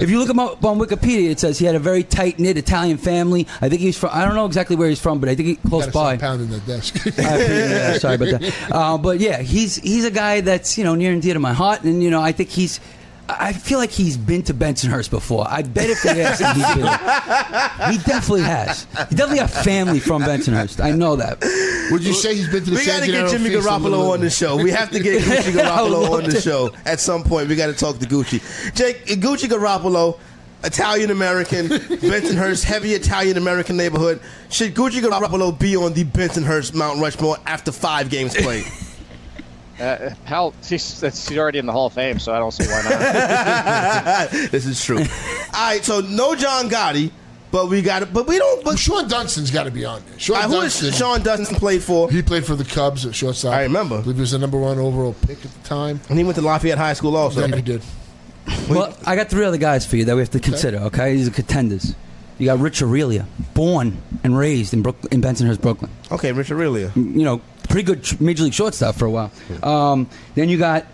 If you look him up on Wikipedia, it says he had a very tight knit Italian family. I think he's from. I don't know exactly where he's from, but I think he close by. pounding the desk. I appreciate that. Sorry about that. Uh, but yeah, he's he's a guy that's you know near and dear to my heart, and you know I think he's. I feel like he's been to Bensonhurst before. I bet if they asked him, he's been. He definitely has. He definitely got family from Bensonhurst. I know that. Would you say he's been to the we got to get Gennaro Jimmy Feast a little Garoppolo on the show. We have to get Gucci I Garoppolo on the show at some point. We got to talk to Gucci. Jake, Gucci Garoppolo, Italian American, Bensonhurst, heavy Italian American neighborhood. Should Gucci Garoppolo be on the Bensonhurst Mount Rushmore after five games played? Uh, hell, he's, that's- he's already in the Hall of Fame, so I don't see why not. this is true. All right, so no John Gotti, but we got it. But we don't. But Shawon Dunston's got to be on there. Shawon uh, who Dunston. is Shawon Dunston played for? He played for the Cubs at shortstop. I remember. I believe he was the number one overall pick at the time. And he went to Lafayette High School also. Yeah, he did. Well, I got three other guys for you that we have to consider. Okay, these are contenders. You got Rich Aurilia, born and raised in Brook in Bensonhurst, Brooklyn. Okay, Rich Aurilia. You know, pretty good major league shortstop for a while. Um, then you got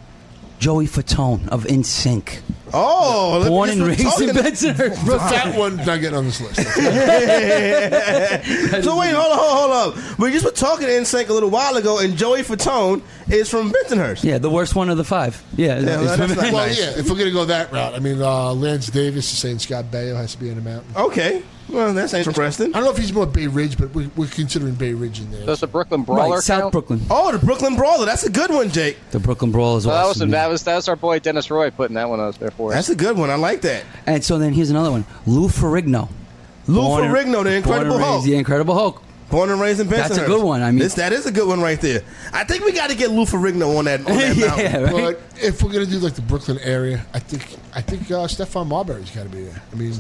Joey Fatone of NSYNC, Oh, born and raised in talking- Bensonhurst, The Brooklyn. one not getting on this list. So wait, hold on, hold on, hold on. We just were talking in sync a little while ago, and Joey Fatone is from Bensonhurst. Yeah, the worst one of the five. Yeah, Yeah, it's- that's not- well, Nice. yeah, if we're going to go that route, I mean, uh, Lance Davis is saying Scott Baio has to be in the mountain. Okay, well that's interesting. I don't know if he's more Bay Ridge, but we, we're considering Bay Ridge in there. Does the Brooklyn Brawler right, South count? Brooklyn. Oh, the Brooklyn Brawler. That's a good one, Jake. The Brooklyn Brawler is Well, that was awesome. that was that was our boy Dennis Roy putting that one out there for us. That's a good one. I like that. and so then here's another one: Lou Ferrigno. Lou Born and- Ferrigno, the born and Incredible raised- Hulk. The Incredible Hulk. Born and raised in Bensonhurst. That's a good one. I mean- this, that is a good one right there. I think we got to get Lou Ferrigno on that, on that yeah, right. But if we're gonna do like the Brooklyn area, I think I think uh, Stephon Marbury's got to be there. I mean,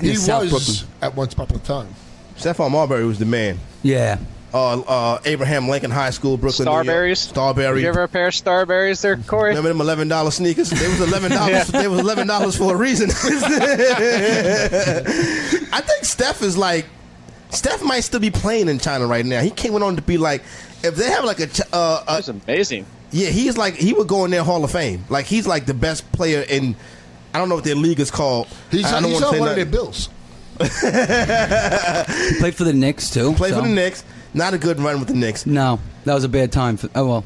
he Yeah, South was Brooklyn. at once upon a time. Stephon Marbury was the man. Yeah. Uh, uh, Abraham Lincoln High School, Brooklyn, New York. Starburys. Starbury. Did you ever a pair of Starburys there, Corey? Remember them eleven dollar sneakers? They was eleven dollars. They was eleven dollars for a reason. I think Steph is like Steph might still be playing in China right now. He came on to be like if they have like a, uh, That a was amazing. yeah, he's like he would go in their Hall of Fame. Like he's like the best player in. I don't know what their league is called. He's, I don't he's wanna on say one of their bills. He played for the Knicks too. Play for the Knicks. Not a good run with the Knicks. No, that was a bad time. For, oh well,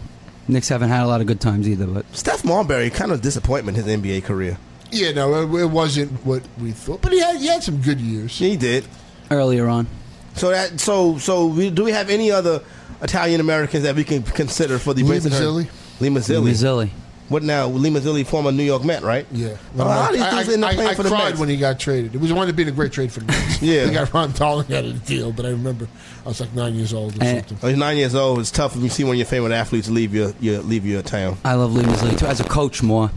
Knicks haven't had a lot of good times either. But Steph Marbury kind of disappointment his NBA career. Yeah, no, it, it wasn't what we thought, but he had he had some good years. He did. earlier on, So that so so we, do we have any other Italian Americans that we can consider for the Lee Bensonhurst- Mazzilli. Lee Mazzilli. Mazzilli. What now? Lee Mazzilli, former New York Met, right? Yeah, A lot of these I, dudes end up I, playing I for the cried Mets. when he got traded. It was one of being a great trade for the Mets. Yeah. they got Ron Darling out of the deal, but I remember I was like nine years old or And- something. He's nine years old. It's tough when you see one of your favorite athletes leave your, your leave your town. I love Lee Mazzilli too. As a coach, more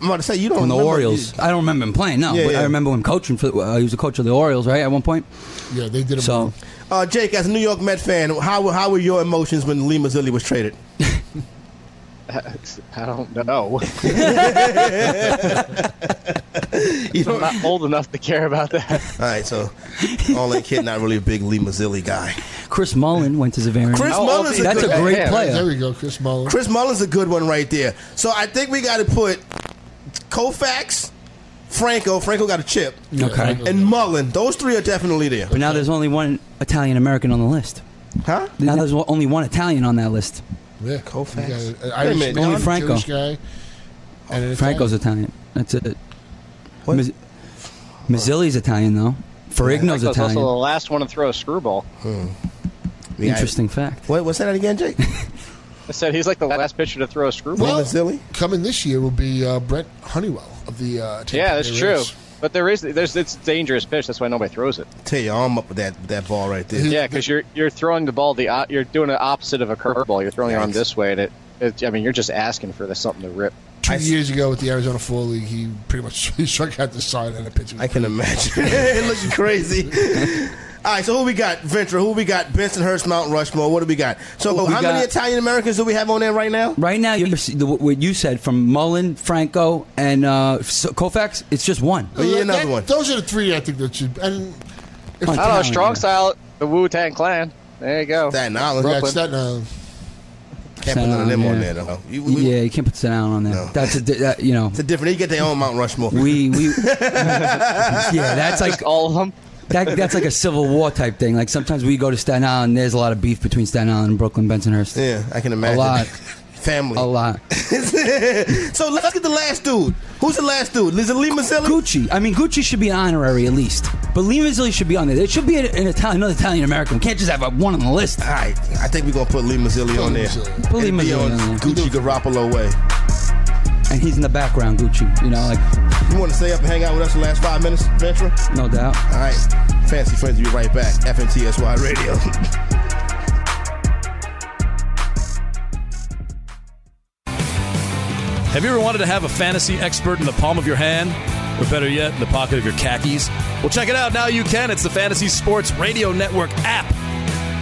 I'm about to say you don't on the remember- Orioles. I don't remember him playing. No, Yeah, but yeah. I remember him coaching for. Uh, he was a coach of the Orioles, right? At one point. Yeah, they did him So. Uh, Jake, as a New York Met fan, how how were your emotions when Lee Mazzilli was traded? I don't know. you I'm don't. old enough to care about that. All right, so only kid, not really a big Lee Mazzilli guy. Chris Mullin went to Xaverian. Chris How old Mullin's is a? That's good a great Yeah, player. There we go, Chris Mullin. Chris Mullin's a good one right there. So I think we got to put Koufax, Franco. Franco got a chip, Okay. and Mullin. Those three are definitely there. But now there's only one Italian American on the list. Huh? Now there's only one Italian on that list. Yeah, Koufax. You got an Irish minute. man, Only Franco. Jewish guy, and an Franco's Italian. That's it. What? Miz- Mazzilli's Italian though. Ferrigno's That's also the last one to throw a screwball. We got- Interesting fact. What, what's that again, Jake? I said he's like the last pitcher to throw a screwball. Lee Mazzilli? Coming this year will be uh, Brent Honeywell of the. Uh, Tampa yeah, that's Bay true. Rays. But there is there's it's a dangerous pitch. That's why nobody throws it. Tell you, I'm up with that that ball right there. Yeah, because you're you're throwing the ball the you're doing the opposite of a curveball. You're throwing your arm Yikes. this way, and it, it. I mean, you're just asking for the, something to rip. Two I s- years ago with the Arizona Fall League, he pretty much he struck out the side and a pitch. I can imagine. it looking crazy. All right, so who we got? Ventura. Who we got? Bensonhurst, Mount Rushmore. What do we got? So, We how many Italian Americans do we have on there right now? Right now, you're, the, what you said from Mullin, Franco, and uh, Koufax, it's just one. Oh, yeah, another That- one. Those are the three I think that should. And if I don't know. Strong yeah. style, the Wu Tang Clan. There you go. Staten Island. that's that, uh, Can't put none of them Yeah. on there though. You- we- Yeah, you can't put Staten Island on there. No. That's a di- that, you know It's a different. They get their own Mount Rushmore. we we yeah that's like all of them. That, that's like a civil war type thing. Like sometimes we go to Staten Island, there's a lot of beef between Staten Island and Brooklyn Bensonhurst. yeah, I can imagine. A lot. Family. A lot. so let's get the last dude. Who's the last dude? Is it Lee Mazzilli? Gucci. I mean, Gucci should be honorary at least. But Lee Mazzilli should be on there. It should be an, an Italian, another Italian American. We can't just have a one on the list. All right, I think we're gonna put Lee Mazzilli on there. Mazzilli. Put Lee Mazzilli on on there. Gucci Garoppolo way. And he's in the background, Gucci. You know, like You want to stay up and hang out with us the last five minutes, Ventura? no doubt. All right, fancy friends, will be right back. FNTSY Radio. Have you ever wanted to have a fantasy expert in the palm of your hand? Or better yet, in the pocket of your khakis? Well, check it out. Now you can. It's the Fantasy Sports Radio Network app.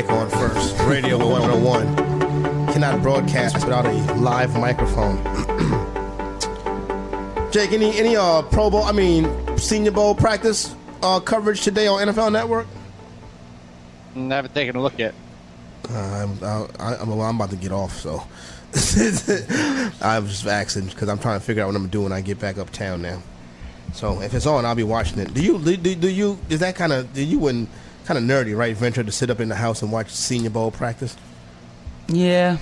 Mic on first. Radio 101 cannot broadcast without a live microphone. Jake, any any uh Pro Bowl? I mean, Senior Bowl practice uh, coverage today on NFL Network? I haven't taken a look yet. Uh, I'm, I, I'm, well, I'm about to get off, so I was just asking because I'm trying to figure out what I'm gonna do when I get back uptown now. So if it's on, I'll be watching it. Do you do, do, do you is that kind of do you wouldn't kind of nerdy right? Ventura to sit up in the house and watch Senior Bowl practice? Yeah.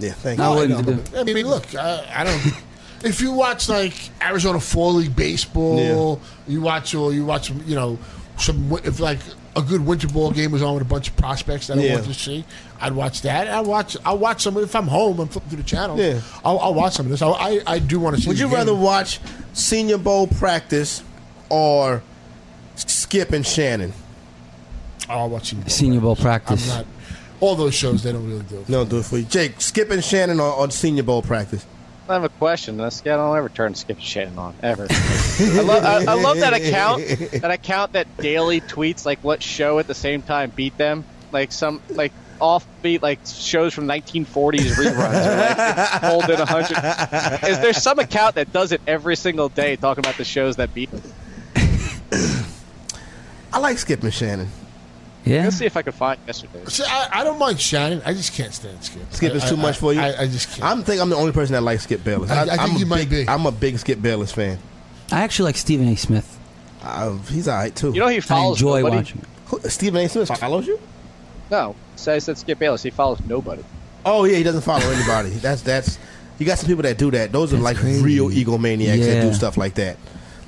Yeah, thank I you. wouldn't know, do. but, I mean, look, I, I don't. if you watch like Arizona Fall League baseball, you watch or you watch, you know, some if like a good winter ball game was on with a bunch of prospects that I Yeah. wanted to see, I'd watch that. I watch. I'll watch some if I'm home and flip through the channel. Yeah. I'll, I'll watch some of this. I, I, I do want to see. Would the you game. rather watch Senior Bowl practice or Skip and Shannon? I'll watch Senior Bowl. Senior Bowl I'm practice. not. All those shows they don't really do. No, do it for you, Jake. Skip and Shannon or, or Senior Bowl practice? I have a question. This guy don't ever turn Skip Shannon on ever. I, love, I, I love that account. That account that daily tweets like what show at the same time beat them. Like some like offbeat like shows from 1940s reruns or like pulled a hundred. Is there some account that does it every single day talking about the shows that beat them? I like Skip and Shannon. Yeah. Let's see if I can find yesterday. See, I, I don't mind Shannon. I just can't stand Skip. Skip is too I- much for you. I, I just can't. I'm think I'm the only person that likes Skip Bayless. I- I think am you a might big, be. I'm a big Skip Bayless fan. I actually like Stephen A. Smith. Uh, he's all right too. You know he follows. I enjoy nobody. watching. it. Who- Stephen A. Smith follows you? No, so I said Skip Bayless. He follows nobody. Oh yeah, he doesn't follow anybody. That's that's. You got some people that do that. Those are That's like crazy. real egomaniacs that do stuff like that.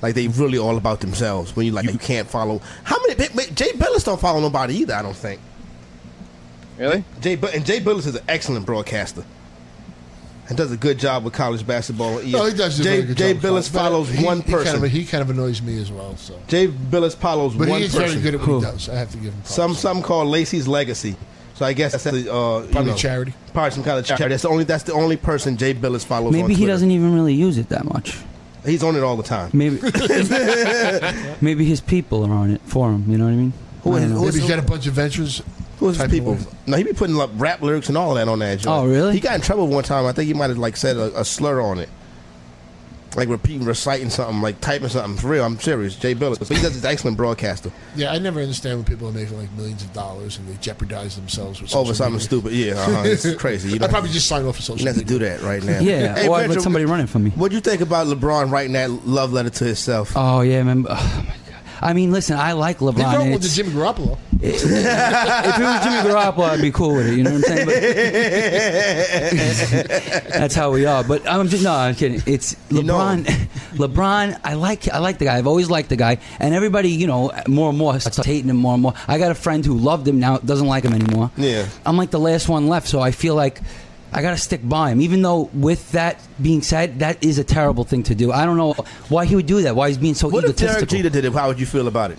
Like they really all about themselves. When you like you can't follow. How many? Jay Bilas don't follow nobody either. I don't think. Really? Jay and Jay Bilas is an excellent broadcaster. and does a good job with college basketball. on No, he does. a Jay, very good Jay job. Bilas But follows he- one he person. Kind of, he kind of annoys me as well. So, Jay Bilas follows but one he is person. very good at what Who? he does. I have to give him props. Some some call Lacey's legacy. So I guess that's the uh, you probably know, charity. Probably some kind of charity. That's the only that's the only person Jay Bilas follows. on Maybe he doesn't even really use it that much. He's on it all the time. Maybe maybe his people are on it for him. You know what I mean? Who I is- don't know. who Maybe he's got a bunch of ventures. Who's his type of people? No, he be putting up rap lyrics and all that on that. joint. Oh, really? He got in trouble one time. I think he might have like said a, a slur on it, like repeating, reciting something, like typing something. For real, I'm serious. Jay Bilas, but he does. He's an excellent broadcaster. Yeah, I never understand when people are making like millions of dollars and they jeopardize themselves with Over social something media. stupid. Yeah, uh-huh. it's crazy. You I'd probably just sign off for social you have to do that right now. Yeah, Hey, or Ventura, let somebody running for me. What do you think about LeBron writing that love letter to himself? Oh yeah, man. Oh my god. I mean, listen, I like LeBron. He wrote and with the Jimmy Garoppolo. if it was Jimmy Garoppolo, I'd be cool with it. You know what I'm saying? But that's how we are. But I'm just no, I'm kidding. It's You know LeBron. LeBron, I like I like the guy. I've always liked the guy, and everybody, you know, more and more starts hating him more and more. I got a friend who loved him now doesn't like him anymore. Yeah. I'm like the last one left, so I feel like. I gotta stick by him, even though. With that being said, that is a terrible thing to do. I don't know why he would do that. Why he's being so What if. Derek Jeter did it? How would you feel about it?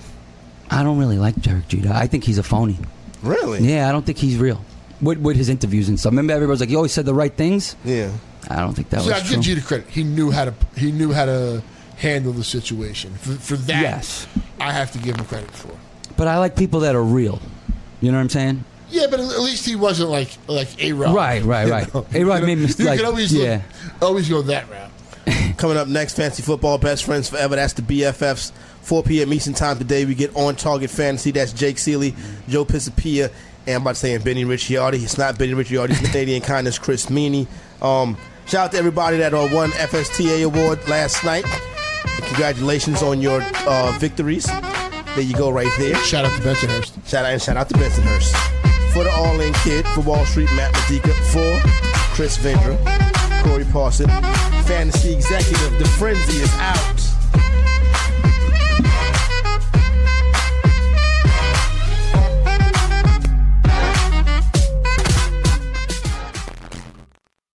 I don't really like Derek Jeter. I think he's a phony. Really? Yeah, I don't think he's real. With, with his interviews and stuff. Remember, everybody's like, he always said the right things. Yeah. I don't think that See, I was give true. Jeter credit. He knew how to. He knew how to handle the situation. For, for that, Yes. I have to give him credit for. But I like people that are real. You know what I'm saying? Yeah, but at least he wasn't like like a Rod. Right, right, right. A-Rod made mis- You like- can always yeah. look, always go that route. Coming up next, Fantasy Football Best Friends Forever. That's the BFFs. 4 p.m. Eastern Time today. We get On Target Fantasy. That's Jake Ciely, Joe Pisapia, and I'm about to say Benny Ricciardi. It's not Benny Ricciardi. It's Canadian Kindness, Chris Meany. Um, shout out to everybody that uh, won FSTA award last night. Congratulations on your uh, victories. There you go, right there. Shout out to Bensonhurst. Shout out and shout out to Bensonhurst. For the All In Kid, for Wall Street, Matt Medica, for Chris Ventura, Corey Parson, Fantasy Executive, The Frenzy is out.